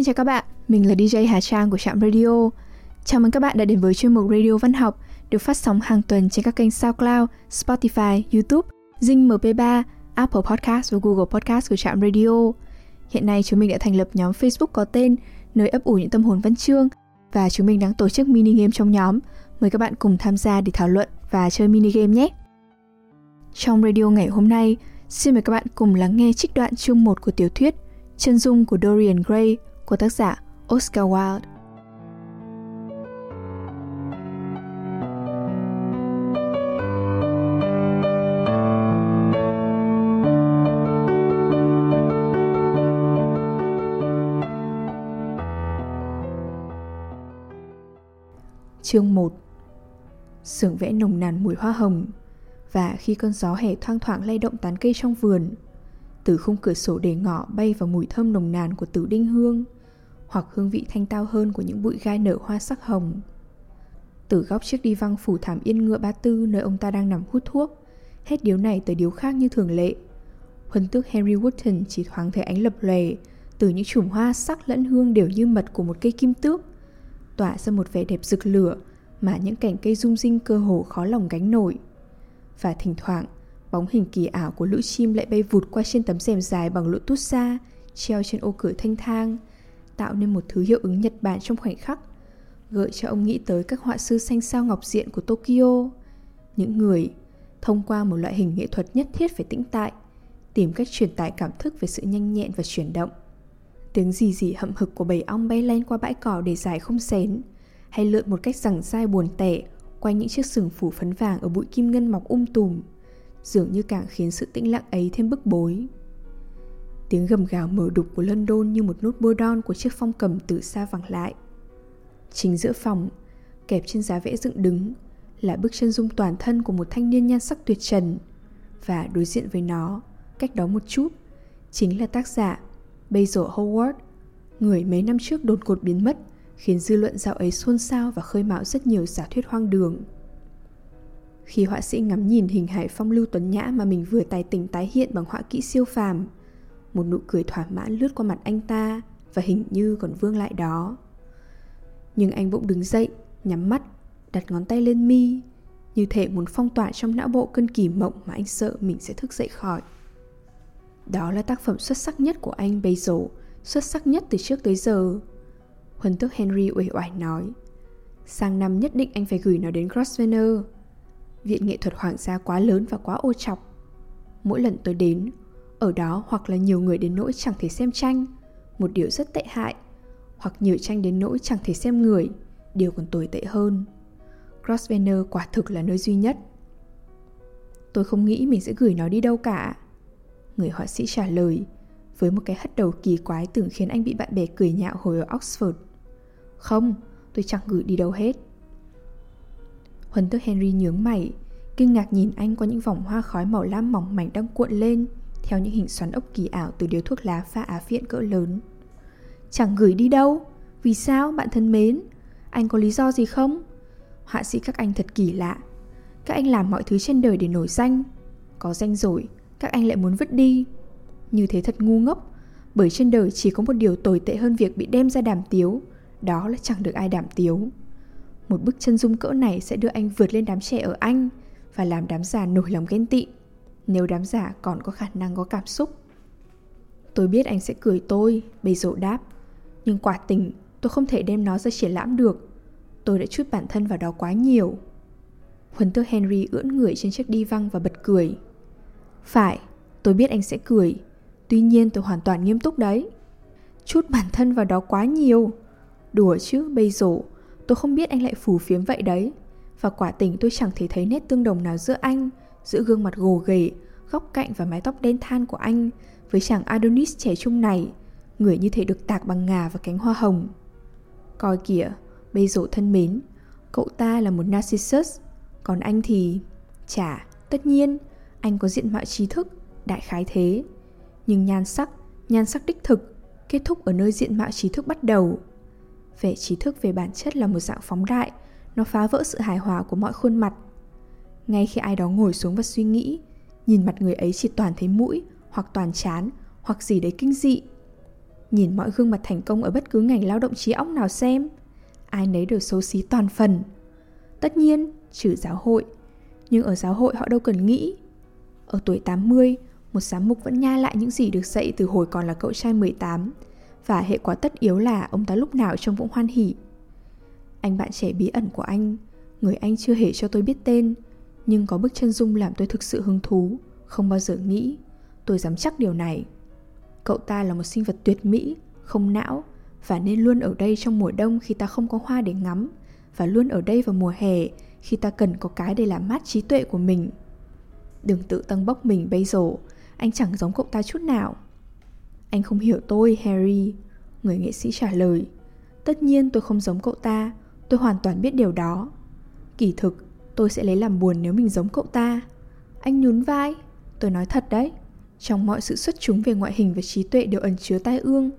Xin chào các bạn, mình là DJ Hà Trang của Trạm Radio. Chào mừng các bạn đã đến với chuyên mục Radio Văn học được phát sóng hàng tuần trên các kênh SoundCloud, Spotify, YouTube, Zing MP3, Apple Podcast và Google Podcast của Trạm Radio. Hiện nay chúng mình đã thành lập nhóm Facebook có tên nơi ấp ủ những tâm hồn văn chương và chúng mình đang tổ chức mini game trong nhóm. Mời các bạn cùng tham gia để thảo luận và chơi mini game nhé. Trong radio ngày hôm nay, xin mời các bạn cùng lắng nghe trích đoạn chương 1 của tiểu thuyết Chân dung của Dorian Gray của tác giả Oscar Wilde. Chương 1 Sưởng vẽ nồng nàn mùi hoa hồng Và khi cơn gió hè thoang thoảng lay động tán cây trong vườn, Từ khung cửa sổ để ngọ bay vào mùi thơm nồng nàn của tử đinh hương hoặc hương vị thanh tao hơn của những bụi gai nở hoa sắc hồng Từ góc chiếc đi văng phủ thảm yên ngựa ba tư nơi ông ta đang nằm hút thuốc Hết điếu này tới điếu khác như thường lệ Huân tước Henry Wotton chỉ thoáng thấy ánh lập lòe Từ những chùm hoa sắc lẫn hương đều như mật của một cây kim tước tỏa ra một vẻ đẹp rực lửa mà những cảnh cây rung rinh cơ hồ khó lòng gánh nổi. Và thỉnh thoảng, bóng hình kỳ ảo của lũ chim lại bay vụt qua trên tấm rèm dài bằng lụa tút xa, treo trên ô cửa thanh thang, tạo nên một thứ hiệu ứng Nhật Bản trong khoảnh khắc, gợi cho ông nghĩ tới các họa sư xanh sao ngọc diện của Tokyo. Những người, thông qua một loại hình nghệ thuật nhất thiết phải tĩnh tại, tìm cách truyền tải cảm thức về sự nhanh nhẹn và chuyển động. Tiếng gì gì hậm hực của bầy ong bay lên qua bãi cỏ để dài không xén Hay lượn một cách rằng dai buồn tẻ Quanh những chiếc sừng phủ phấn vàng ở bụi kim ngân mọc um tùm Dường như càng khiến sự tĩnh lặng ấy thêm bức bối Tiếng gầm gào mở đục của London như một nút bôi đon của chiếc phong cầm từ xa vẳng lại Chính giữa phòng, kẹp trên giá vẽ dựng đứng Là bức chân dung toàn thân của một thanh niên nhan sắc tuyệt trần Và đối diện với nó, cách đó một chút Chính là tác giả Basil Howard, người mấy năm trước đột ngột biến mất, khiến dư luận dạo ấy xôn xao và khơi mào rất nhiều giả thuyết hoang đường. Khi họa sĩ ngắm nhìn hình hài phong lưu tuấn nhã mà mình vừa tài tình tái hiện bằng họa kỹ siêu phàm, một nụ cười thỏa mãn lướt qua mặt anh ta và hình như còn vương lại đó. Nhưng anh bỗng đứng dậy, nhắm mắt, đặt ngón tay lên mi, như thể muốn phong tỏa trong não bộ cơn kỳ mộng mà anh sợ mình sẽ thức dậy khỏi. Đó là tác phẩm xuất sắc nhất của anh Basil, xuất sắc nhất từ trước tới giờ. Huân tước Henry uể oải nói. Sang năm nhất định anh phải gửi nó đến Grosvenor. Viện nghệ thuật hoàng gia quá lớn và quá ô chọc. Mỗi lần tôi đến, ở đó hoặc là nhiều người đến nỗi chẳng thể xem tranh, một điều rất tệ hại, hoặc nhiều tranh đến nỗi chẳng thể xem người, điều còn tồi tệ hơn. Grosvenor quả thực là nơi duy nhất. Tôi không nghĩ mình sẽ gửi nó đi đâu cả. Người họa sĩ trả lời Với một cái hất đầu kỳ quái tưởng khiến anh bị bạn bè cười nhạo hồi ở Oxford Không, tôi chẳng gửi đi đâu hết huấn tước Henry nhướng mày Kinh ngạc nhìn anh qua những vòng hoa khói màu lam mỏng mảnh đang cuộn lên theo những hình xoắn ốc kỳ ảo từ điếu thuốc lá pha á phiện cỡ lớn. Chẳng gửi đi đâu, Vì sao bạn thân mến? Anh có lý do gì không? Họa sĩ các anh thật kỳ lạ. Các anh làm mọi thứ trên đời để nổi danh. Có danh rồi, các anh lại muốn vứt đi. Như thế thật ngu ngốc, bởi trên đời chỉ có một điều tồi tệ hơn việc bị đem ra đàm tiếu, đó là chẳng được ai đàm tiếu. Một bức chân dung cỡ này sẽ đưa anh vượt lên đám trẻ ở anh và làm đám già nổi lòng ghen tị nếu đám giả còn có khả năng có cảm xúc tôi biết anh sẽ cười tôi bây rộ đáp. Nhưng quả tình tôi không thể đem nó ra triển lãm được. Tôi đã chút bản thân vào đó quá nhiều. Huấn tước henry ưỡn người trên chiếc đi văng và bật cười. Phải, tôi biết anh sẽ cười. Tuy nhiên tôi hoàn toàn nghiêm túc đấy. Chút bản thân vào đó quá nhiều. Đùa chứ, bây rổ Tôi không biết anh lại phù phiếm vậy đấy. Và quả tình tôi chẳng thể thấy nét tương đồng nào giữa anh Giữa gương mặt gồ ghề Góc cạnh và mái tóc đen than của anh Với chàng Adonis trẻ trung này Người như thể được tạc bằng ngà và cánh hoa hồng Coi kìa, bây giờ thân mến Cậu ta là một Narcissus Còn anh thì... Chả, tất nhiên anh có diện mạo trí thức, đại khái thế. Nhưng nhan sắc, nhan sắc đích thực, kết thúc ở nơi diện mạo trí thức bắt đầu. Vẻ trí thức về bản chất là một dạng phóng đại, nó phá vỡ sự hài hòa của mọi khuôn mặt. Ngay khi ai đó ngồi xuống và suy nghĩ, nhìn mặt người ấy chỉ toàn thấy mũi, hoặc toàn chán, hoặc gì đấy kinh dị. Nhìn mọi gương mặt thành công ở bất cứ ngành lao động trí óc nào xem Ai nấy đều xấu xí toàn phần. Tất nhiên, trừ giáo hội Nhưng ở giáo hội họ đâu cần nghĩ. Ở tuổi 80 Một giám mục vẫn nha lại những gì được dạy từ hồi còn là cậu trai 18 Và hệ quả tất yếu là ông ta lúc nào trông cũng hoan hỉ. Anh bạn trẻ bí ẩn của anh Người anh chưa hề cho tôi biết tên nhưng có bức chân dung làm tôi thực sự hứng thú. Không bao giờ nghĩ Tôi dám chắc điều này. Cậu ta là một sinh vật tuyệt mỹ, không não Và nên luôn ở đây trong mùa đông khi ta không có hoa để ngắm Và luôn ở đây vào mùa hè khi ta cần có cái để làm mát trí tuệ của mình. Đừng tự tăng bốc mình bây giờ Anh chẳng giống cậu ta chút nào. Anh không hiểu tôi, Harry. Người nghệ sĩ trả lời Tất nhiên tôi không giống cậu ta Tôi hoàn toàn biết điều đó. Kỳ thực, tôi sẽ lấy làm buồn nếu mình giống cậu ta. Anh nhún vai. Tôi nói thật đấy. Trong mọi sự xuất chúng về ngoại hình và trí tuệ đều ẩn chứa tai ương.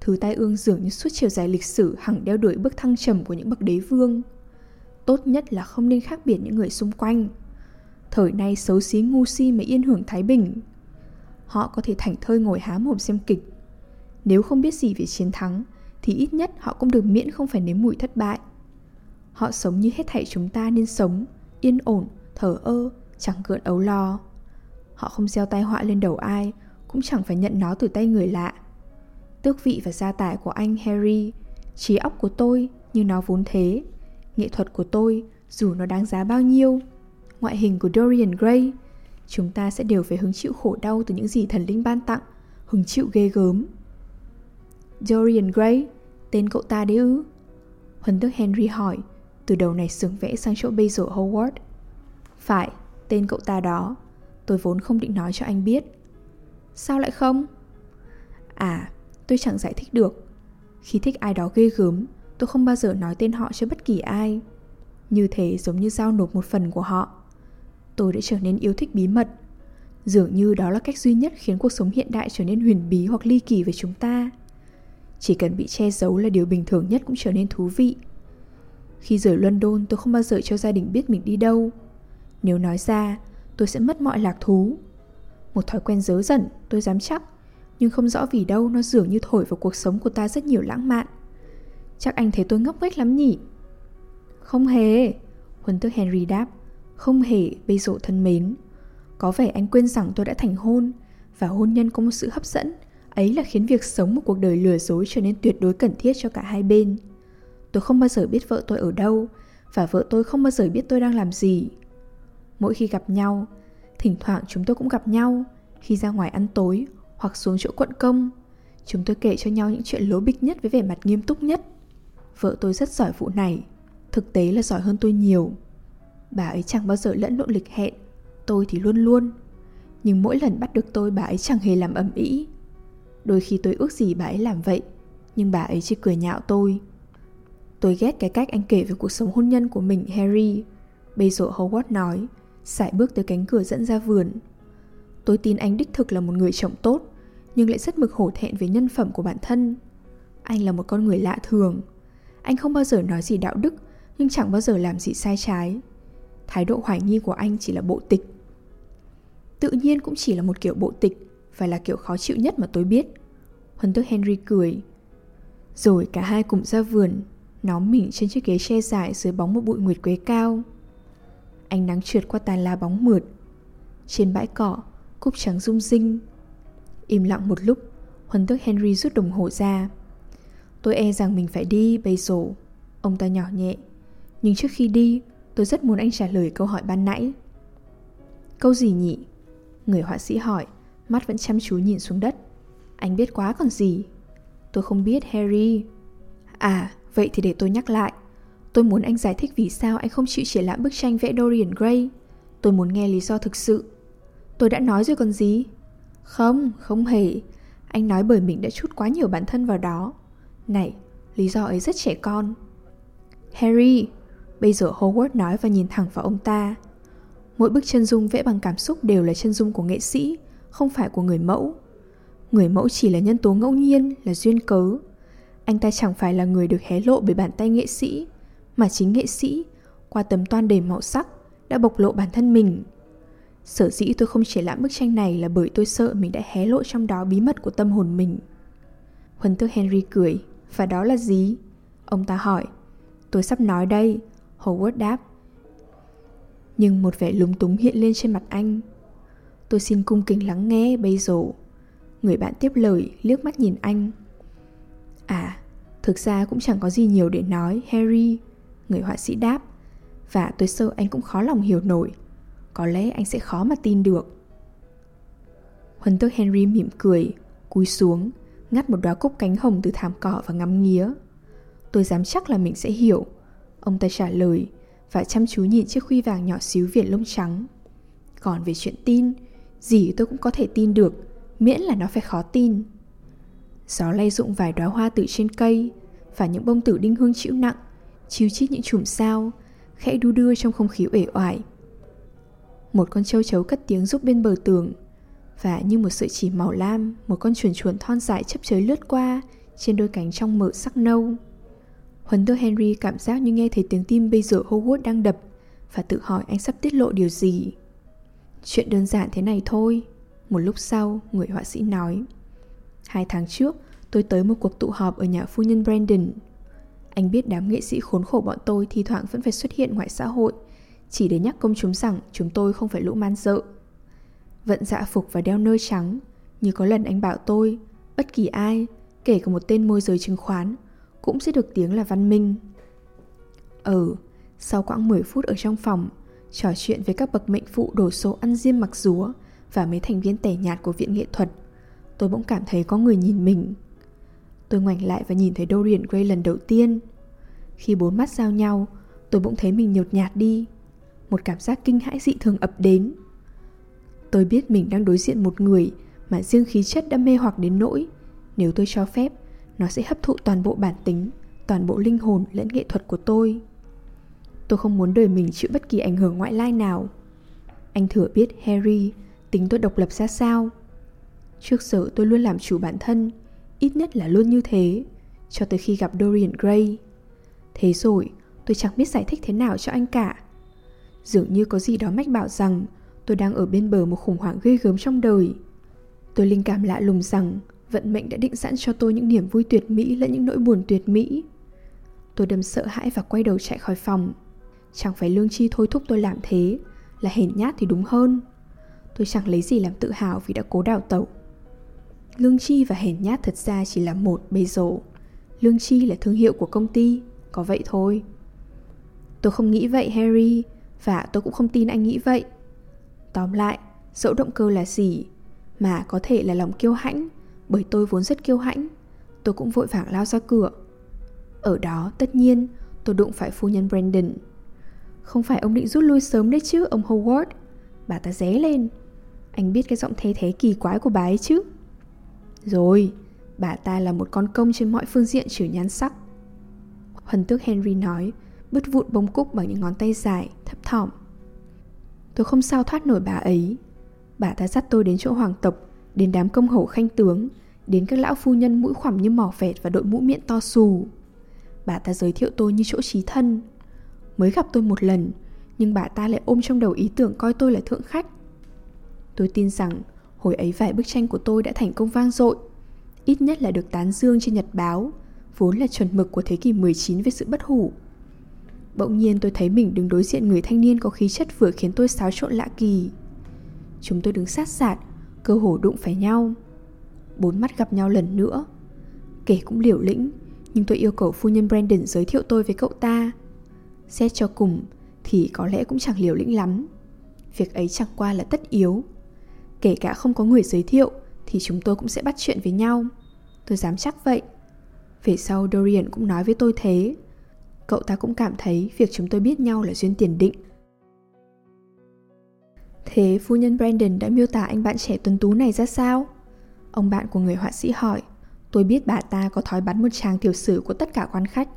Thứ tai ương dường như suốt chiều dài lịch sử hằng đeo đuổi bước thăng trầm của những bậc đế vương. Tốt nhất là không nên khác biệt những người xung quanh. Thời nay xấu xí ngu si mới yên hưởng Thái Bình. Họ có thể thảnh thơi ngồi há mồm xem kịch. Nếu không biết gì về chiến thắng, Thì ít nhất họ cũng được miễn không phải nếm mùi thất bại. Họ sống như hết thảy chúng ta nên sống. Yên ổn, thở ơ, chẳng gợn ấu lo. Họ không gieo tai họa lên đầu ai Cũng chẳng phải nhận nó từ tay người lạ. Tước vị và gia tài của anh Harry Trí óc của tôi như nó vốn thế. Nghệ thuật của tôi dù nó đáng giá bao nhiêu. Ngoại hình của Dorian Gray Chúng ta sẽ đều phải hứng chịu khổ đau từ những gì thần linh ban tặng Hứng chịu ghê gớm. Dorian Gray Tên cậu ta đấy ư? Huấn tước Henry hỏi từ đầu này sướng vẽ sang chỗ Basil Howard. Phải, tên cậu ta đó. Tôi vốn không định nói cho anh biết. Sao lại không? À, tôi chẳng giải thích được. Khi thích ai đó ghê gớm Tôi không bao giờ nói tên họ cho bất kỳ ai. Như thế giống như giao nộp một phần của họ. Tôi đã trở nên yêu thích bí mật. Dường như đó là cách duy nhất khiến cuộc sống hiện đại trở nên huyền bí hoặc ly kỳ với chúng ta. Chỉ cần bị che giấu là điều bình thường nhất cũng trở nên thú vị. Khi rời London, tôi không bao giờ cho gia đình biết mình đi đâu. Nếu nói ra, tôi sẽ mất mọi lạc thú. Một thói quen dớ dẩn, tôi dám chắc, Nhưng không rõ vì đâu nó dường như thổi vào cuộc sống của ta rất nhiều lãng mạn. Chắc anh thấy tôi ngốc nghếch lắm nhỉ? Không hề, Huấn tước Henry đáp. Không hề bây rộ thân mến. Có vẻ anh quên rằng tôi đã thành hôn, Và hôn nhân có một sự hấp dẫn. Ấy là khiến việc sống một cuộc đời lừa dối trở nên tuyệt đối cần thiết cho cả hai bên. Tôi không bao giờ biết vợ tôi ở đâu Và vợ tôi không bao giờ biết tôi đang làm gì. Mỗi khi gặp nhau, Thỉnh thoảng chúng tôi cũng gặp nhau. Khi ra ngoài ăn tối Hoặc xuống chỗ quận công, Chúng tôi kể cho nhau những chuyện lố bịch nhất với vẻ mặt nghiêm túc nhất. Vợ tôi rất giỏi vụ này, Thực tế là giỏi hơn tôi nhiều. Bà ấy chẳng bao giờ lẫn lộn lịch hẹn, Tôi thì luôn luôn. Nhưng mỗi lần bắt được tôi, bà ấy chẳng hề làm ầm ĩ. Đôi khi tôi ước gì bà ấy làm vậy, Nhưng bà ấy chỉ cười nhạo tôi. Tôi ghét cái cách anh kể về cuộc sống hôn nhân của mình, Harry. Bây giờ Howard nói, Sải bước tới cánh cửa dẫn ra vườn. Tôi tin anh đích thực là một người chồng tốt, Nhưng lại rất mực hổ thẹn về nhân phẩm của bản thân. Anh là một con người lạ thường. Anh không bao giờ nói gì đạo đức, Nhưng chẳng bao giờ làm gì sai trái. Thái độ hoài nghi của anh chỉ là bộ tịch. Tự nhiên cũng chỉ là một kiểu bộ tịch, Và là kiểu khó chịu nhất mà tôi biết. Huân tước Henry cười. Rồi cả hai cùng ra vườn nóng mình trên chiếc ghế che dài dưới bóng một bụi nguyệt quế cao. Ánh nắng trượt qua tàn lá bóng mượt. Trên bãi cỏ Cúc trắng rung rinh. Im lặng một lúc, Huân tước Henry rút đồng hồ ra. Tôi e rằng mình phải đi bây giờ Ông ta nhỏ nhẹ. Nhưng trước khi đi, Tôi rất muốn anh trả lời câu hỏi ban nãy. Câu gì nhỉ? Người họa sĩ hỏi, Mắt vẫn chăm chú nhìn xuống đất. Anh biết quá còn gì? Tôi không biết, Harry. À vậy thì để tôi nhắc lại Tôi muốn anh giải thích vì sao anh không chịu triển lãm bức tranh vẽ Dorian Gray Tôi muốn nghe lý do thực sự Tôi đã nói rồi còn gì Không, không hề Anh nói bởi mình đã chút quá nhiều bản thân vào đó này, lý do ấy rất trẻ con. Harry, bây giờ Howard nói và nhìn thẳng vào ông ta. Mỗi bức chân dung vẽ bằng cảm xúc đều là chân dung của nghệ sĩ, không phải của người mẫu. Người mẫu chỉ là nhân tố ngẫu nhiên, là duyên cớ. Anh ta chẳng phải là người được hé lộ bởi bàn tay nghệ sĩ, mà chính nghệ sĩ, qua tấm toan đầy màu sắc, đã bộc lộ bản thân mình. Sở dĩ tôi không triển lãm bức tranh này là bởi tôi sợ mình đã hé lộ trong đó bí mật của tâm hồn mình. huấn tước Henry cười. Và đó là gì? Ông ta hỏi. Tôi sắp nói đây. Howard đáp. Nhưng một vẻ lúng túng hiện lên trên mặt anh. Tôi xin cung kính lắng nghe bây giờ. Người bạn tiếp lời liếc mắt nhìn anh. À, thực ra cũng chẳng có gì nhiều để nói, Harry. Người họa sĩ đáp. Và tôi sợ anh cũng khó lòng hiểu nổi. Có lẽ anh sẽ khó mà tin được. Huân tước Henry mỉm cười, cúi xuống, ngắt một đóa cúc cánh hồng từ thảm cỏ và ngắm nghía. Tôi dám chắc là mình sẽ hiểu. Ông ta trả lời và chăm chú nhìn chiếc khuy vàng nhỏ xíu viền lông trắng. Còn về chuyện tin, gì tôi cũng có thể tin được, miễn là nó phải khó tin. Gió lay rụng vài đóa hoa từ trên cây và những bông tử đinh hương chịu nặng, chiếu chít những chùm sao, khẽ đu đưa trong không khí uể oải. Một con châu chấu cất tiếng giúp bên bờ tường, và như một sợi chỉ màu lam, một con chuồn chuồn thon dài chấp chới lướt qua trên đôi cánh trong mở sắc nâu. Huấn tơ Henry cảm giác như nghe thấy tiếng tim bây giờ Hogwarts đang đập và tự hỏi anh sắp tiết lộ điều gì. Chuyện đơn giản thế này thôi. Một lúc sau, người họa sĩ nói. Hai tháng trước, tôi tới một cuộc tụ họp ở nhà phu nhân Brandon. Anh biết đám nghệ sĩ khốn khổ bọn tôi thi thoảng vẫn phải xuất hiện ngoài xã hội, chỉ để nhắc công chúng rằng chúng tôi không phải lũ man dợ. Vận dạ phục và đeo nơ trắng, như có lần anh bảo tôi, bất kỳ ai, kể cả một tên môi giới chứng khoán, cũng sẽ được tiếng là văn minh. Ừ, sau quãng 10 phút ở trong phòng, trò chuyện với các bậc mệnh phụ đổ số ăn diêm mặc rúa và mấy thành viên tẻ nhạt của viện nghệ thuật, tôi bỗng cảm thấy có người nhìn mình. Tôi ngoảnh lại và nhìn thấy Dorian Gray lần đầu tiên. Khi bốn mắt giao nhau, tôi bỗng thấy mình nhột nhạt đi. Một cảm giác kinh hãi dị thường ập đến. Tôi biết mình đang đối diện một người mà riêng khí chất đã mê hoặc đến nỗi nếu tôi cho phép, nó sẽ hấp thụ toàn bộ bản tính, toàn bộ linh hồn lẫn nghệ thuật của tôi. Tôi không muốn đời mình chịu bất kỳ ảnh hưởng ngoại lai nào. Anh thừa biết Harry, tính tôi độc lập ra sao. Trước giờ tôi luôn làm chủ bản thân, ít nhất là luôn như thế, cho tới khi gặp Dorian Gray. Thế rồi, tôi chẳng biết giải thích thế nào cho anh cả. Dường như có gì đó mách bảo rằng tôi đang ở bên bờ một khủng hoảng ghê gớm trong đời. Tôi linh cảm lạ lùng rằng vận mệnh đã định sẵn cho tôi những niềm vui tuyệt mỹ lẫn những nỗi buồn tuyệt mỹ. Tôi đâm sợ hãi và quay đầu chạy khỏi phòng. Chẳng phải lương chi thôi thúc tôi làm thế, là hèn nhát thì đúng hơn. Tôi chẳng lấy gì làm tự hào vì đã cố đào tẩu. Lương chi và hèn nhát thật ra chỉ là một bây giờ. Lương chi là thương hiệu của công ty, có vậy thôi. Tôi không nghĩ vậy Harry, và tôi cũng không tin anh nghĩ vậy. Tóm lại, dẫu động cơ là gì, mà có thể là lòng kiêu hãnh, bởi tôi vốn rất kiêu hãnh. Tôi cũng vội vàng lao ra cửa. Ở đó, tất nhiên, tôi đụng phải phu nhân Brandon. Không phải ông định rút lui sớm đấy chứ, ông Howard. Bà ta ré lên. Anh biết cái giọng thế thế kỳ quái của bà ấy chứ. Rồi, bà ta là một con công trên mọi phương diện trừ nhan sắc. Huân tước Henry nói, bứt vụn bông cúc bằng những ngón tay dài, thấp thỏm. Tôi không sao thoát nổi bà ấy. Bà ta dắt tôi đến chỗ hoàng tộc, đến đám công hầu khanh tướng, đến các lão phu nhân mũi khoằm như mỏ vẹt và đội mũ miệng to xù. Bà ta giới thiệu tôi như chỗ trí thân. Mới gặp tôi một lần, nhưng bà ta lại ôm trong đầu ý tưởng coi tôi là thượng khách. Tôi tin rằng hồi ấy vài bức tranh của tôi đã thành công vang dội, ít nhất là được tán dương trên nhật báo, vốn là chuẩn mực của thế kỷ 19 về sự bất hủ. Bỗng nhiên tôi thấy mình đứng đối diện người thanh niên có khí chất vừa khiến tôi xáo trộn lạ kỳ. Chúng tôi đứng sát sạt, cơ hồ đụng phải nhau. Bốn mắt gặp nhau lần nữa. Kể cũng liều lĩnh, nhưng tôi yêu cầu phu nhân Brandon giới thiệu tôi với cậu ta. Xét cho cùng thì có lẽ cũng chẳng liều lĩnh lắm. Việc ấy chẳng qua là tất yếu. Kể cả không có người giới thiệu thì chúng tôi cũng sẽ bắt chuyện với nhau. Tôi dám chắc vậy. Về sau Dorian cũng nói với tôi thế. Cậu ta cũng cảm thấy việc chúng tôi biết nhau là duyên tiền định. Thế phu nhân Brandon đã miêu tả anh bạn trẻ tuấn tú này ra sao? Ông bạn của người họa sĩ hỏi. Tôi biết bà ta có thói bắn một chàng tiểu sử của tất cả quan khách.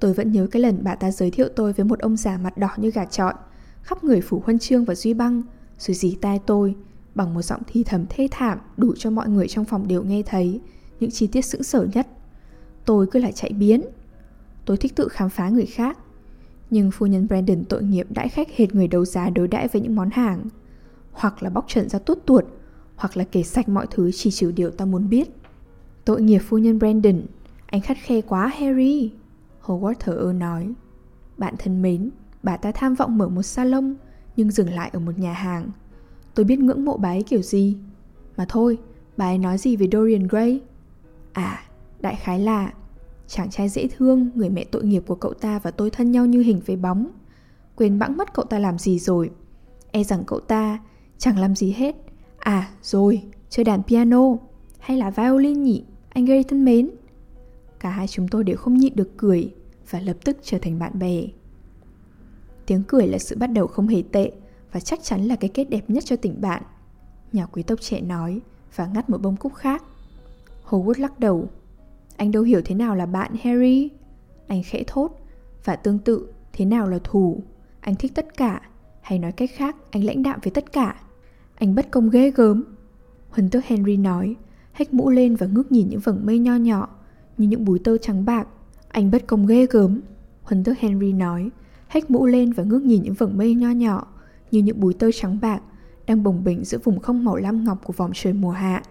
Tôi vẫn nhớ cái lần bà ta giới thiệu tôi với một ông già mặt đỏ như gà trọi, khắp người phủ huân chương và duy băng, rồi dí tai tôi bằng một giọng thì thầm thê thảm đủ cho mọi người trong phòng đều nghe thấy những chi tiết sững sờ nhất. Tôi cứ lại chạy biến. Tôi thích tự khám phá người khác. Nhưng phu nhân Brandon tội nghiệp đãi khách hệt người đấu giá đối đãi với những món hàng. Hoặc là bóc trần ra tuốt tuột, hoặc là kể sạch mọi thứ chỉ trừ điều ta muốn biết. Tội nghiệp phu nhân Brandon, anh khắt khe quá Harry. Howard thở ơ nói. Bạn thân mến, bà ta tham vọng mở một salon nhưng dừng lại ở một nhà hàng. Tôi biết ngưỡng mộ bà ấy kiểu gì. Mà thôi, bà ấy nói gì về Dorian Gray? À, đại khái là chàng trai dễ thương, người mẹ tội nghiệp của cậu ta và tôi thân nhau như hình với bóng. Quên bẵng mất cậu ta làm gì rồi. E rằng cậu ta chẳng làm gì hết. À, rồi, chơi đàn piano hay là violin nhỉ, anh Gray thân mến. Cả hai chúng tôi đều không nhịn được cười và lập tức trở thành bạn bè. Tiếng cười là sự bắt đầu không hề tệ và chắc chắn là cái kết đẹp nhất cho tình bạn. Nhà quý tộc trẻ nói và ngắt một bông cúc khác. Howard lắc đầu. Anh đâu hiểu thế nào là bạn Harry. Anh khẽ thốt. Và tương tự, thế nào là thù. Anh thích tất cả. Hay nói cách khác, anh lãnh đạm với tất cả. Anh bất công ghê gớm. Huấn tước Henry nói, hách mũ lên và ngước nhìn những vầng mây nho nhỏ, như những búi tơ trắng bạc. Anh bất công ghê gớm. Huấn tước Henry nói, hách mũ lên và ngước nhìn những vầng mây nho nhỏ, như những búi tơ trắng bạc, đang bồng bềnh giữa vùng không màu lam ngọc của vòng trời mùa hạ.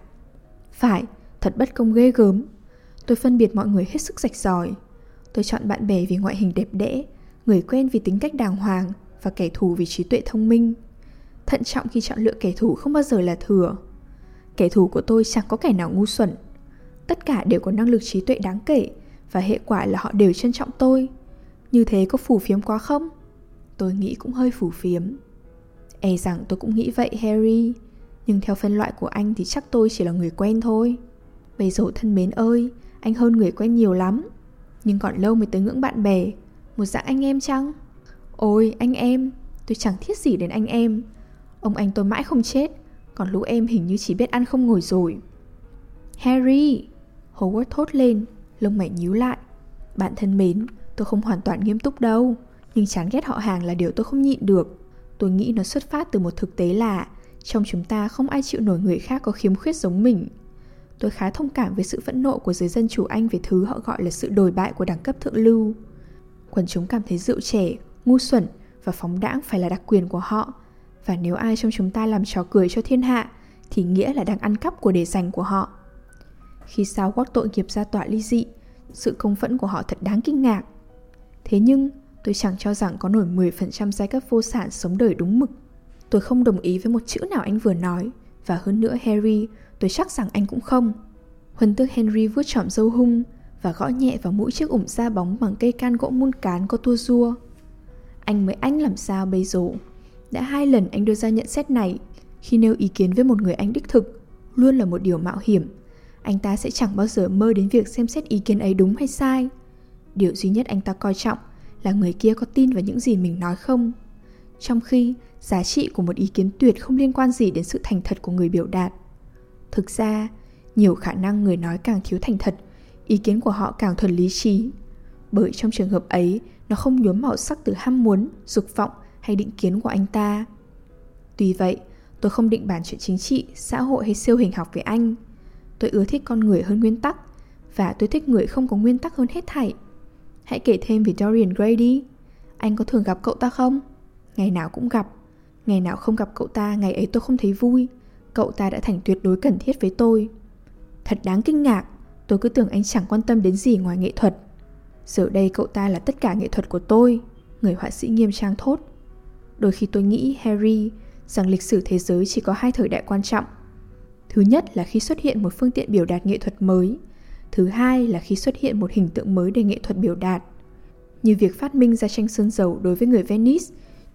Phải, thật bất công ghê gớm. Tôi phân biệt mọi người hết sức rạch ròi. Tôi chọn bạn bè vì ngoại hình đẹp đẽ, người quen vì tính cách đàng hoàng và kẻ thù vì trí tuệ thông minh. Thận trọng khi chọn lựa kẻ thù không bao giờ là thừa. Kẻ thù của tôi chẳng có kẻ nào ngu xuẩn. Tất cả đều có năng lực trí tuệ đáng kể và hệ quả là họ đều trân trọng tôi. Như thế có phù phiếm quá không? Tôi nghĩ cũng hơi phù phiếm. E rằng tôi cũng nghĩ vậy, Harry. Nhưng theo phân loại của anh thì chắc tôi chỉ là người quen thôi. Bây giờ thân mến ơi, Anh hơn người quen nhiều lắm. Nhưng còn lâu mới tới ngưỡng bạn bè. Một dạng anh em chăng? Ôi, anh em, Tôi chẳng thiết gì đến anh em. Ông anh tôi mãi không chết, Còn lũ em hình như chỉ biết ăn không ngồi rồi. Harry, Howard thốt lên, Lông mày nhíu lại. Bạn thân mến, Tôi không hoàn toàn nghiêm túc đâu, Nhưng chán ghét họ hàng là điều tôi không nhịn được. Tôi nghĩ nó xuất phát từ một thực tế là trong chúng ta không ai chịu nổi người khác có khiếm khuyết giống mình. Tôi khá thông cảm với sự phẫn nộ của giới dân chủ Anh về thứ họ gọi là sự đồi bại của đẳng cấp thượng lưu. Quần chúng cảm thấy rượu trẻ, ngu xuẩn và phóng đãng phải là đặc quyền của họ. Và nếu ai trong chúng ta làm trò cười cho thiên hạ thì nghĩa là đang ăn cắp của để dành của họ. Khi sao quốc tội nghiệp ra tòa ly dị, sự công phẫn của họ thật đáng kinh ngạc. Thế nhưng, Tôi chẳng cho rằng có nổi 10% giai cấp vô sản sống đời đúng mực. Tôi không đồng ý với một chữ nào anh vừa nói, và hơn nữa Harry, tôi chắc rằng anh cũng không. Huân tước Henry vuốt trọm dâu hung và gõ nhẹ vào mũi chiếc ủng da bóng bằng cây can gỗ mun cán có tua rua. Anh mới anh làm sao bây giờ? Đã hai lần anh đưa ra nhận xét này, khi nêu ý kiến với một người anh đích thực, luôn là một điều mạo hiểm. Anh ta sẽ chẳng bao giờ mơ đến việc xem xét ý kiến ấy đúng hay sai. Điều duy nhất anh ta coi trọng là người kia có tin vào những gì mình nói không? Trong khi, giá trị của một ý kiến tuyệt không liên quan gì đến sự thành thật của người biểu đạt. Thực ra, nhiều khả năng người nói càng thiếu thành thật, ý kiến của họ càng thuần lý trí. Bởi trong trường hợp ấy, nó không nhuốm màu sắc từ ham muốn, dục vọng hay định kiến của anh ta. Tuy vậy, tôi không định bàn chuyện chính trị, xã hội hay siêu hình học với anh. Tôi ưa thích con người hơn nguyên tắc, và tôi thích người không có nguyên tắc hơn hết thảy. Hãy kể thêm về Dorian Gray đi. Anh có thường gặp cậu ta không? Ngày nào cũng gặp. Ngày nào không gặp cậu ta, ngày ấy tôi không thấy vui. Cậu ta đã thành tuyệt đối cần thiết với tôi. Thật đáng kinh ngạc. Tôi cứ tưởng anh chẳng quan tâm đến gì ngoài nghệ thuật. Giờ đây cậu ta là tất cả nghệ thuật của tôi. Người họa sĩ nghiêm trang thốt. Đôi khi tôi nghĩ, Harry, Rằng lịch sử thế giới chỉ có hai thời đại quan trọng. Thứ nhất là khi xuất hiện một phương tiện biểu đạt nghệ thuật mới. Thứ hai là khi xuất hiện một hình tượng mới để nghệ thuật biểu đạt. Như việc phát minh ra tranh sơn dầu đối với người Venice,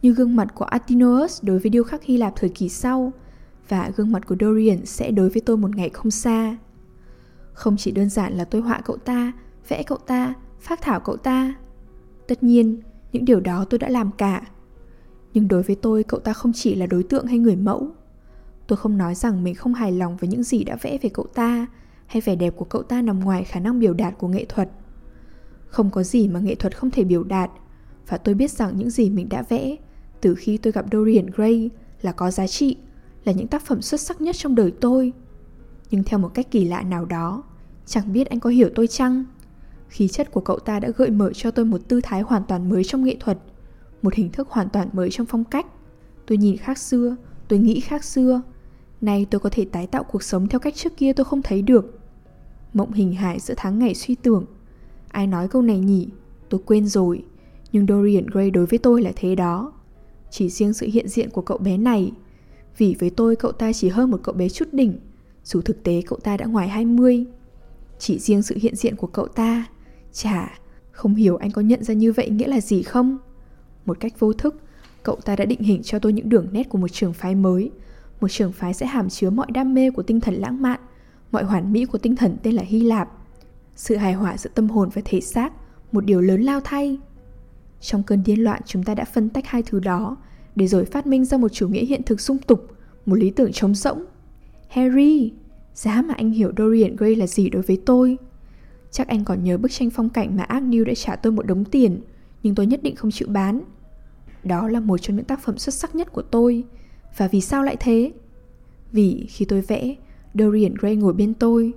như gương mặt của Atinous đối với điêu khắc Hy Lạp thời kỳ sau, và gương mặt của Dorian sẽ đối với tôi một ngày không xa. Không chỉ đơn giản là tôi họa cậu ta, vẽ cậu ta, phát thảo cậu ta. Tất nhiên, những điều đó tôi đã làm cả. Nhưng đối với tôi, cậu ta không chỉ là đối tượng hay người mẫu. Tôi không nói rằng mình không hài lòng với những gì đã vẽ về cậu ta, hay vẻ đẹp của cậu ta nằm ngoài khả năng biểu đạt của nghệ thuật. Không có gì mà nghệ thuật không thể biểu đạt, và tôi biết rằng những gì mình đã vẽ từ khi tôi gặp Dorian Gray là có giá trị, là những tác phẩm xuất sắc nhất trong đời tôi. Nhưng theo một cách kỳ lạ nào đó, chẳng biết anh có hiểu tôi chăng? Khí chất của cậu ta đã gợi mở cho tôi một tư thái hoàn toàn mới trong nghệ thuật, một hình thức hoàn toàn mới trong phong cách. Tôi nhìn khác xưa, tôi nghĩ khác xưa. Nay tôi có thể tái tạo cuộc sống theo cách trước kia tôi không thấy được. Mộng hình hài giữa tháng ngày suy tưởng. Ai nói câu này nhỉ? Tôi quên rồi. Nhưng Dorian Gray đối với tôi là thế đó. Chỉ riêng sự hiện diện của cậu bé này. Vì với tôi, cậu ta chỉ hơn một cậu bé chút đỉnh. Dù thực tế, cậu ta đã ngoài 20 Chỉ riêng sự hiện diện của cậu ta. Chả. Không hiểu anh có nhận ra như vậy nghĩa là gì không? Một cách vô thức, Cậu ta đã định hình cho tôi những đường nét của một trường phái mới. Một trường phái sẽ hàm chứa mọi đam mê của tinh thần lãng mạn. Mọi hoàn mỹ của tinh thần tên là Hy Lạp. Sự hài hòa giữa tâm hồn và thể xác, Một điều lớn lao thay. Trong cơn điên loạn, chúng ta đã phân tách hai thứ đó Để rồi phát minh ra một chủ nghĩa hiện thực sung tục, Một lý tưởng trống rỗng. Harry, Giá mà anh hiểu Dorian Gray là gì đối với tôi? Chắc anh còn nhớ bức tranh phong cảnh mà Agnew đã trả tôi một đống tiền, Nhưng tôi nhất định không chịu bán. Đó là một trong những tác phẩm xuất sắc nhất của tôi. Và vì sao lại thế? Vì khi tôi vẽ Dorian Gray ngồi bên tôi.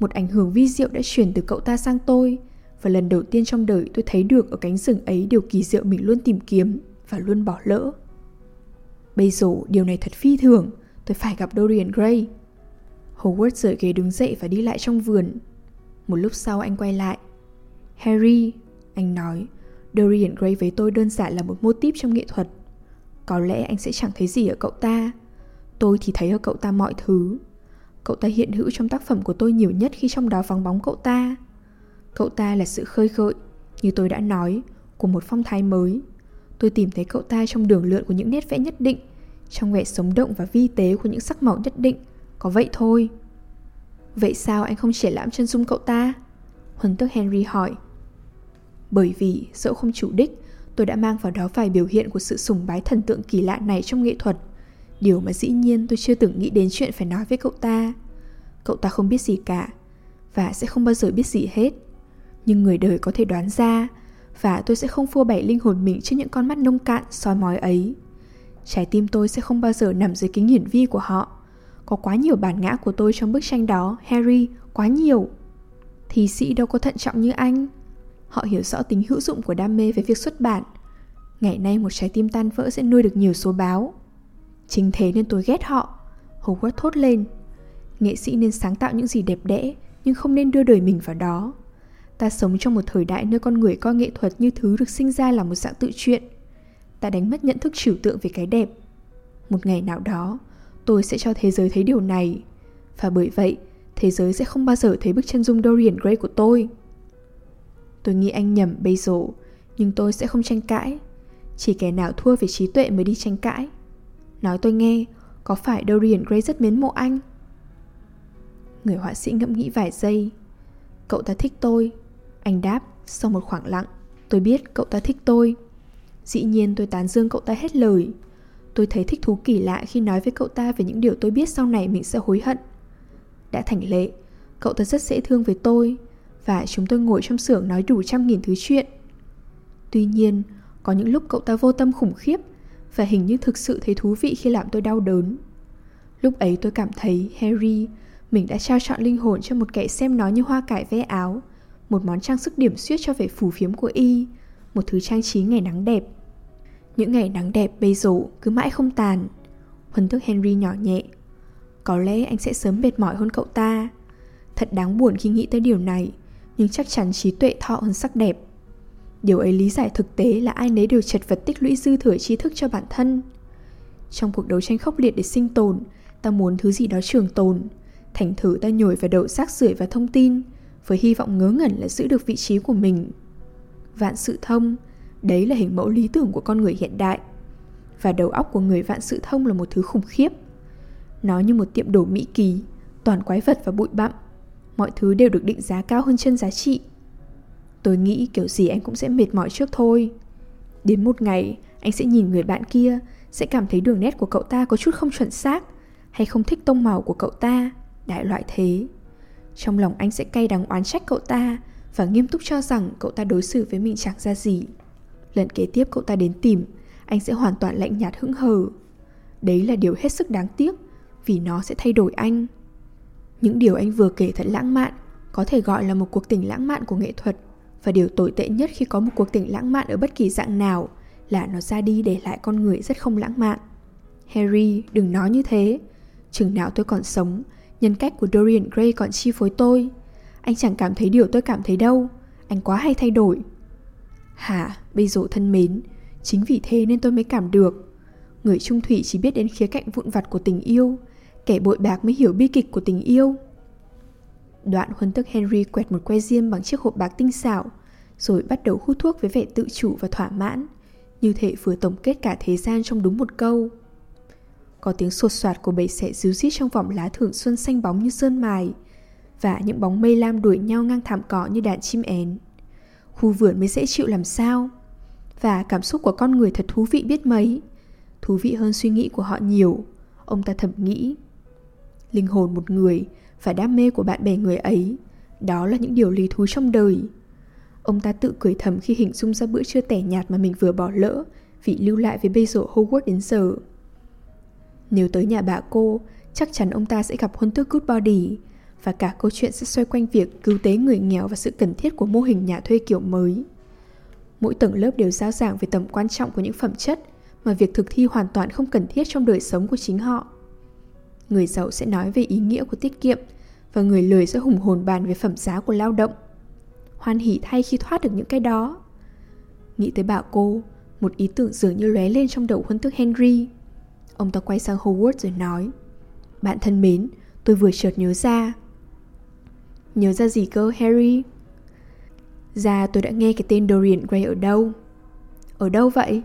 Một ảnh hưởng vi diệu đã chuyển từ cậu ta sang tôi Và lần đầu tiên trong đời tôi thấy được ở cánh rừng ấy điều kỳ diệu mình luôn tìm kiếm Và luôn bỏ lỡ. Bây giờ điều này thật phi thường Tôi phải gặp Dorian Gray. Howard rời ghế đứng dậy và đi lại trong vườn. Một lúc sau anh quay lại. Harry, anh nói Dorian Gray với tôi đơn giản là một mô típ trong nghệ thuật. Có lẽ anh sẽ chẳng thấy gì ở cậu ta. Tôi thì thấy ở cậu ta mọi thứ. Cậu ta hiện hữu trong tác phẩm của tôi nhiều nhất khi trong đó vắng bóng cậu ta. Cậu ta là sự khơi gợi, như tôi đã nói, của một phong thái mới. Tôi tìm thấy cậu ta trong đường lượn của những nét vẽ nhất định Trong vẻ sống động và vi tế của những sắc màu nhất định. Có vậy thôi. Vậy sao anh không triển lãm chân dung cậu ta? Huấn tước Henry hỏi. Bởi vì dẫu không chủ đích, tôi đã mang vào đó vài biểu hiện của sự sùng bái thần tượng kỳ lạ này trong nghệ thuật. Điều mà dĩ nhiên tôi chưa từng nghĩ đến chuyện phải nói với cậu ta. Cậu ta không biết gì cả, và sẽ không bao giờ biết gì hết. Nhưng người đời có thể đoán ra, và tôi sẽ không phô bày linh hồn mình trước những con mắt nông cạn, soi mói ấy. Trái tim tôi sẽ không bao giờ nằm dưới kính hiển vi của họ. Có quá nhiều bản ngã của tôi trong bức tranh đó, Harry, quá nhiều. Thì sĩ đâu có thận trọng như anh. Họ hiểu rõ tính hữu dụng của đam mê với việc xuất bản. Ngày nay một trái tim tan vỡ sẽ nuôi được nhiều số báo. Chính thế nên tôi ghét họ. Howard thốt lên. Nghệ sĩ nên sáng tạo những gì đẹp đẽ, nhưng không nên đưa đời mình vào đó. Ta sống trong một thời đại nơi con người coi nghệ thuật như thứ được sinh ra là một dạng tự truyện. Ta đánh mất nhận thức trừu tượng về cái đẹp. Một ngày nào đó, tôi sẽ cho thế giới thấy điều này. Và bởi vậy, thế giới sẽ không bao giờ thấy bức chân dung Dorian Gray của tôi. Tôi nghĩ anh nhầm bây giờ Nhưng tôi sẽ không tranh cãi Chỉ kẻ nào thua về trí tuệ mới đi tranh cãi Nói tôi nghe Có phải Dorian Gray rất mến mộ anh? Người họa sĩ ngẫm nghĩ vài giây. Cậu ta thích tôi. Anh đáp sau một khoảng lặng Tôi biết cậu ta thích tôi. Dĩ nhiên tôi tán dương cậu ta hết lời. Tôi thấy thích thú kỳ lạ khi nói với cậu ta về những điều tôi biết sau này mình sẽ hối hận. Đã thành lệ Cậu ta rất dễ thương với tôi và chúng tôi ngồi trong xưởng nói đủ trăm nghìn thứ chuyện. Tuy nhiên, có những lúc cậu ta vô tâm khủng khiếp và hình như thực sự thấy thú vị khi làm tôi đau đớn. Lúc ấy tôi cảm thấy Harry, mình đã trao chọn linh hồn cho một kẻ xem nó như hoa cải ve áo, một món trang sức điểm xuyết cho vẻ phù phiếm của y, một thứ trang trí ngày nắng đẹp. Những ngày nắng đẹp bây giờ cứ mãi không tàn. Huân thức Henry nhỏ nhẹ. Có lẽ anh sẽ sớm mệt mỏi hơn cậu ta. Thật đáng buồn khi nghĩ tới điều này nhưng chắc chắn trí tuệ thọ hơn sắc đẹp. Điều ấy lý giải thực tế là ai nấy đều chật vật tích lũy dư thừa tri thức cho bản thân. Trong cuộc đấu tranh khốc liệt để sinh tồn, ta muốn thứ gì đó trường tồn. Thành thử ta nhồi vào đầu rác rưởi và thông tin, với hy vọng ngớ ngẩn là giữ được vị trí của mình. Vạn sự thông, đấy là hình mẫu lý tưởng của con người hiện đại. Và đầu óc của người vạn sự thông là một thứ khủng khiếp. Nó như một tiệm đồ Mỹ kỳ, toàn quái vật và bụi bặm mọi thứ đều được định giá cao hơn chân giá trị. Tôi nghĩ kiểu gì anh cũng sẽ mệt mỏi trước thôi. Đến một ngày, anh sẽ nhìn người bạn kia, sẽ cảm thấy đường nét của cậu ta có chút không chuẩn xác, hay không thích tông màu của cậu ta, đại loại thế. Trong lòng anh sẽ cay đắng oán trách cậu ta và nghiêm túc cho rằng cậu ta đối xử với mình chẳng ra gì. Lần kế tiếp cậu ta đến tìm, anh sẽ hoàn toàn lạnh nhạt hững hờ. Đấy là điều hết sức đáng tiếc, vì nó sẽ thay đổi anh. Những điều anh vừa kể thật lãng mạn, có thể gọi là một cuộc tình lãng mạn của nghệ thuật. Và điều tồi tệ nhất khi có một cuộc tình lãng mạn ở bất kỳ dạng nào là nó ra đi để lại con người rất không lãng mạn. Harry, đừng nói như thế. Chừng nào tôi còn sống, nhân cách của Dorian Gray còn chi phối tôi. Anh chẳng cảm thấy điều tôi cảm thấy đâu Anh quá hay thay đổi Hả, bây giờ thân mến Chính vì thế nên tôi mới cảm được Người trung thủy chỉ biết đến khía cạnh vụn vặt của tình yêu Kẻ bội bạc mới hiểu bi kịch của tình yêu Đoạn huấn tức Henry quẹt một que diêm bằng chiếc hộp bạc tinh xảo, Rồi bắt đầu hút thuốc với vẻ tự chủ và thỏa mãn, Như thể vừa tổng kết cả thế gian trong đúng một câu. Có tiếng sột soạt của bầy sẻ díu dít trong vòng lá thường xuân xanh bóng như sơn mài, Và những bóng mây lam đuổi nhau ngang thảm cỏ như đàn chim én. Khu vườn mới dễ chịu làm sao? Và cảm xúc của con người thật thú vị biết mấy? Thú vị hơn suy nghĩ của họ nhiều. Ông ta thầm nghĩ. Linh hồn một người và đam mê của bạn bè người ấy. Đó là những điều lý thú trong đời. Ông ta tự cười thầm khi hình dung ra bữa trưa tẻ nhạt mà mình vừa bỏ lỡ Vì lưu lại với bây giờ Hogwarts đến giờ. Nếu tới nhà bà cô, Chắc chắn ông ta sẽ gặp huân tước Goodbody Và cả câu chuyện sẽ xoay quanh việc cứu tế người nghèo Và sự cần thiết của mô hình nhà thuê kiểu mới. Mỗi tầng lớp đều giao giảng về tầm quan trọng của những phẩm chất Mà việc thực thi hoàn toàn không cần thiết trong đời sống của chính họ. Người giàu sẽ nói về ý nghĩa của tiết kiệm và người lười sẽ hùng hồn bàn về phẩm giá của lao động. Hoan hỉ thay khi thoát được những cái đó. Nghĩ tới bà cô, một ý tưởng dường như lóe lên trong đầu huân tước Henry. Ông ta quay sang Howard rồi nói Bạn thân mến, tôi vừa chợt nhớ ra. Nhớ ra gì cơ Harry? Ra tôi đã nghe cái tên Dorian Gray ở đâu? Ở đâu vậy?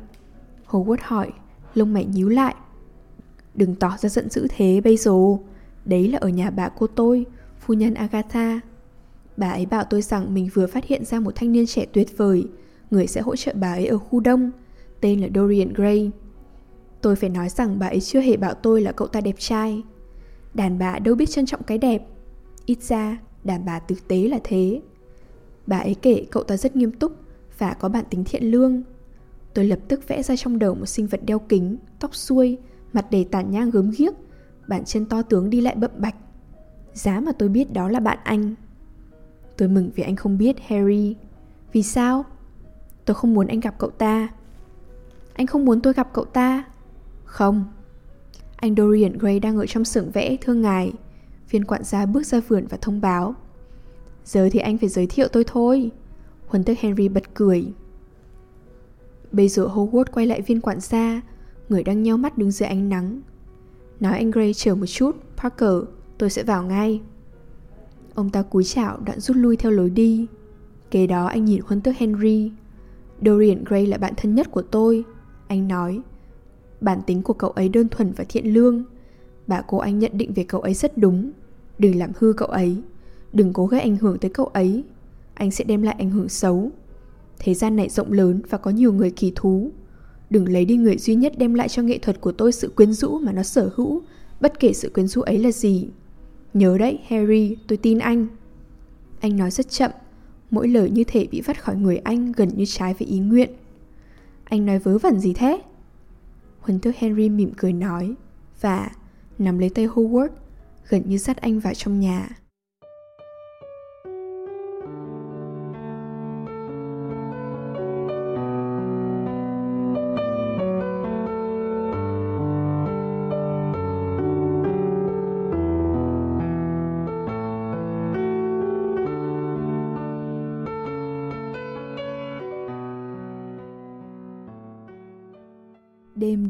Howard hỏi, lông mày nhíu lại. Đừng tỏ ra giận dữ thế bây giờ. Đấy là ở nhà bà cô tôi, Phu nhân Agatha. Bà ấy bảo tôi rằng mình vừa phát hiện ra một thanh niên trẻ tuyệt vời, Người sẽ hỗ trợ bà ấy ở khu đông, Tên là Dorian Gray. Tôi phải nói rằng bà ấy chưa hề bảo tôi là cậu ta đẹp trai. Đàn bà đâu biết trân trọng cái đẹp. Ít ra, đàn bà thực tế là thế. Bà ấy kể cậu ta rất nghiêm túc Và có bản tính thiện lương. Tôi lập tức vẽ ra trong đầu một sinh vật đeo kính, Tóc xuôi mặt đầy tàn nhang gớm ghiếc, bàn chân to tướng đi lại bậm bạch. Giá mà tôi biết đó là bạn anh. Tôi mừng vì anh không biết Harry. Vì sao? Tôi không muốn anh gặp cậu ta. Anh không muốn tôi gặp cậu ta? Không. Anh Dorian Gray đang ở trong xưởng vẽ, thưa ngài. Viên quản gia bước ra vườn và thông báo. Giờ thì anh phải giới thiệu tôi thôi. Huấn tức Henry bật cười. Bây giờ Howard quay lại viên quản gia Người đang nheo mắt đứng dưới ánh nắng. Nói anh Gray chờ một chút Parker, tôi sẽ vào ngay. Ông ta cúi chào đoạn rút lui theo lối đi. Kế đó anh nhìn huân tước Henry. Dorian Gray là bạn thân nhất của tôi. Anh nói Bản tính của cậu ấy đơn thuần và thiện lương. Bà cô anh nhận định về cậu ấy rất đúng. Đừng làm hư cậu ấy. Đừng cố gây ảnh hưởng tới cậu ấy. Anh sẽ đem lại ảnh hưởng xấu. Thế gian này rộng lớn và có nhiều người kỳ thú. Đừng lấy đi người duy nhất đem lại cho nghệ thuật của tôi sự quyến rũ mà nó sở hữu, bất kể sự quyến rũ ấy là gì. Nhớ đấy, Harry, tôi tin anh. Anh nói rất chậm, mỗi lời như thể bị vắt khỏi người anh gần như trái với ý nguyện. Anh nói vớ vẩn gì thế? Huấn tước Henry mỉm cười nói và nắm lấy tay Howard, gần như dắt anh vào trong nhà.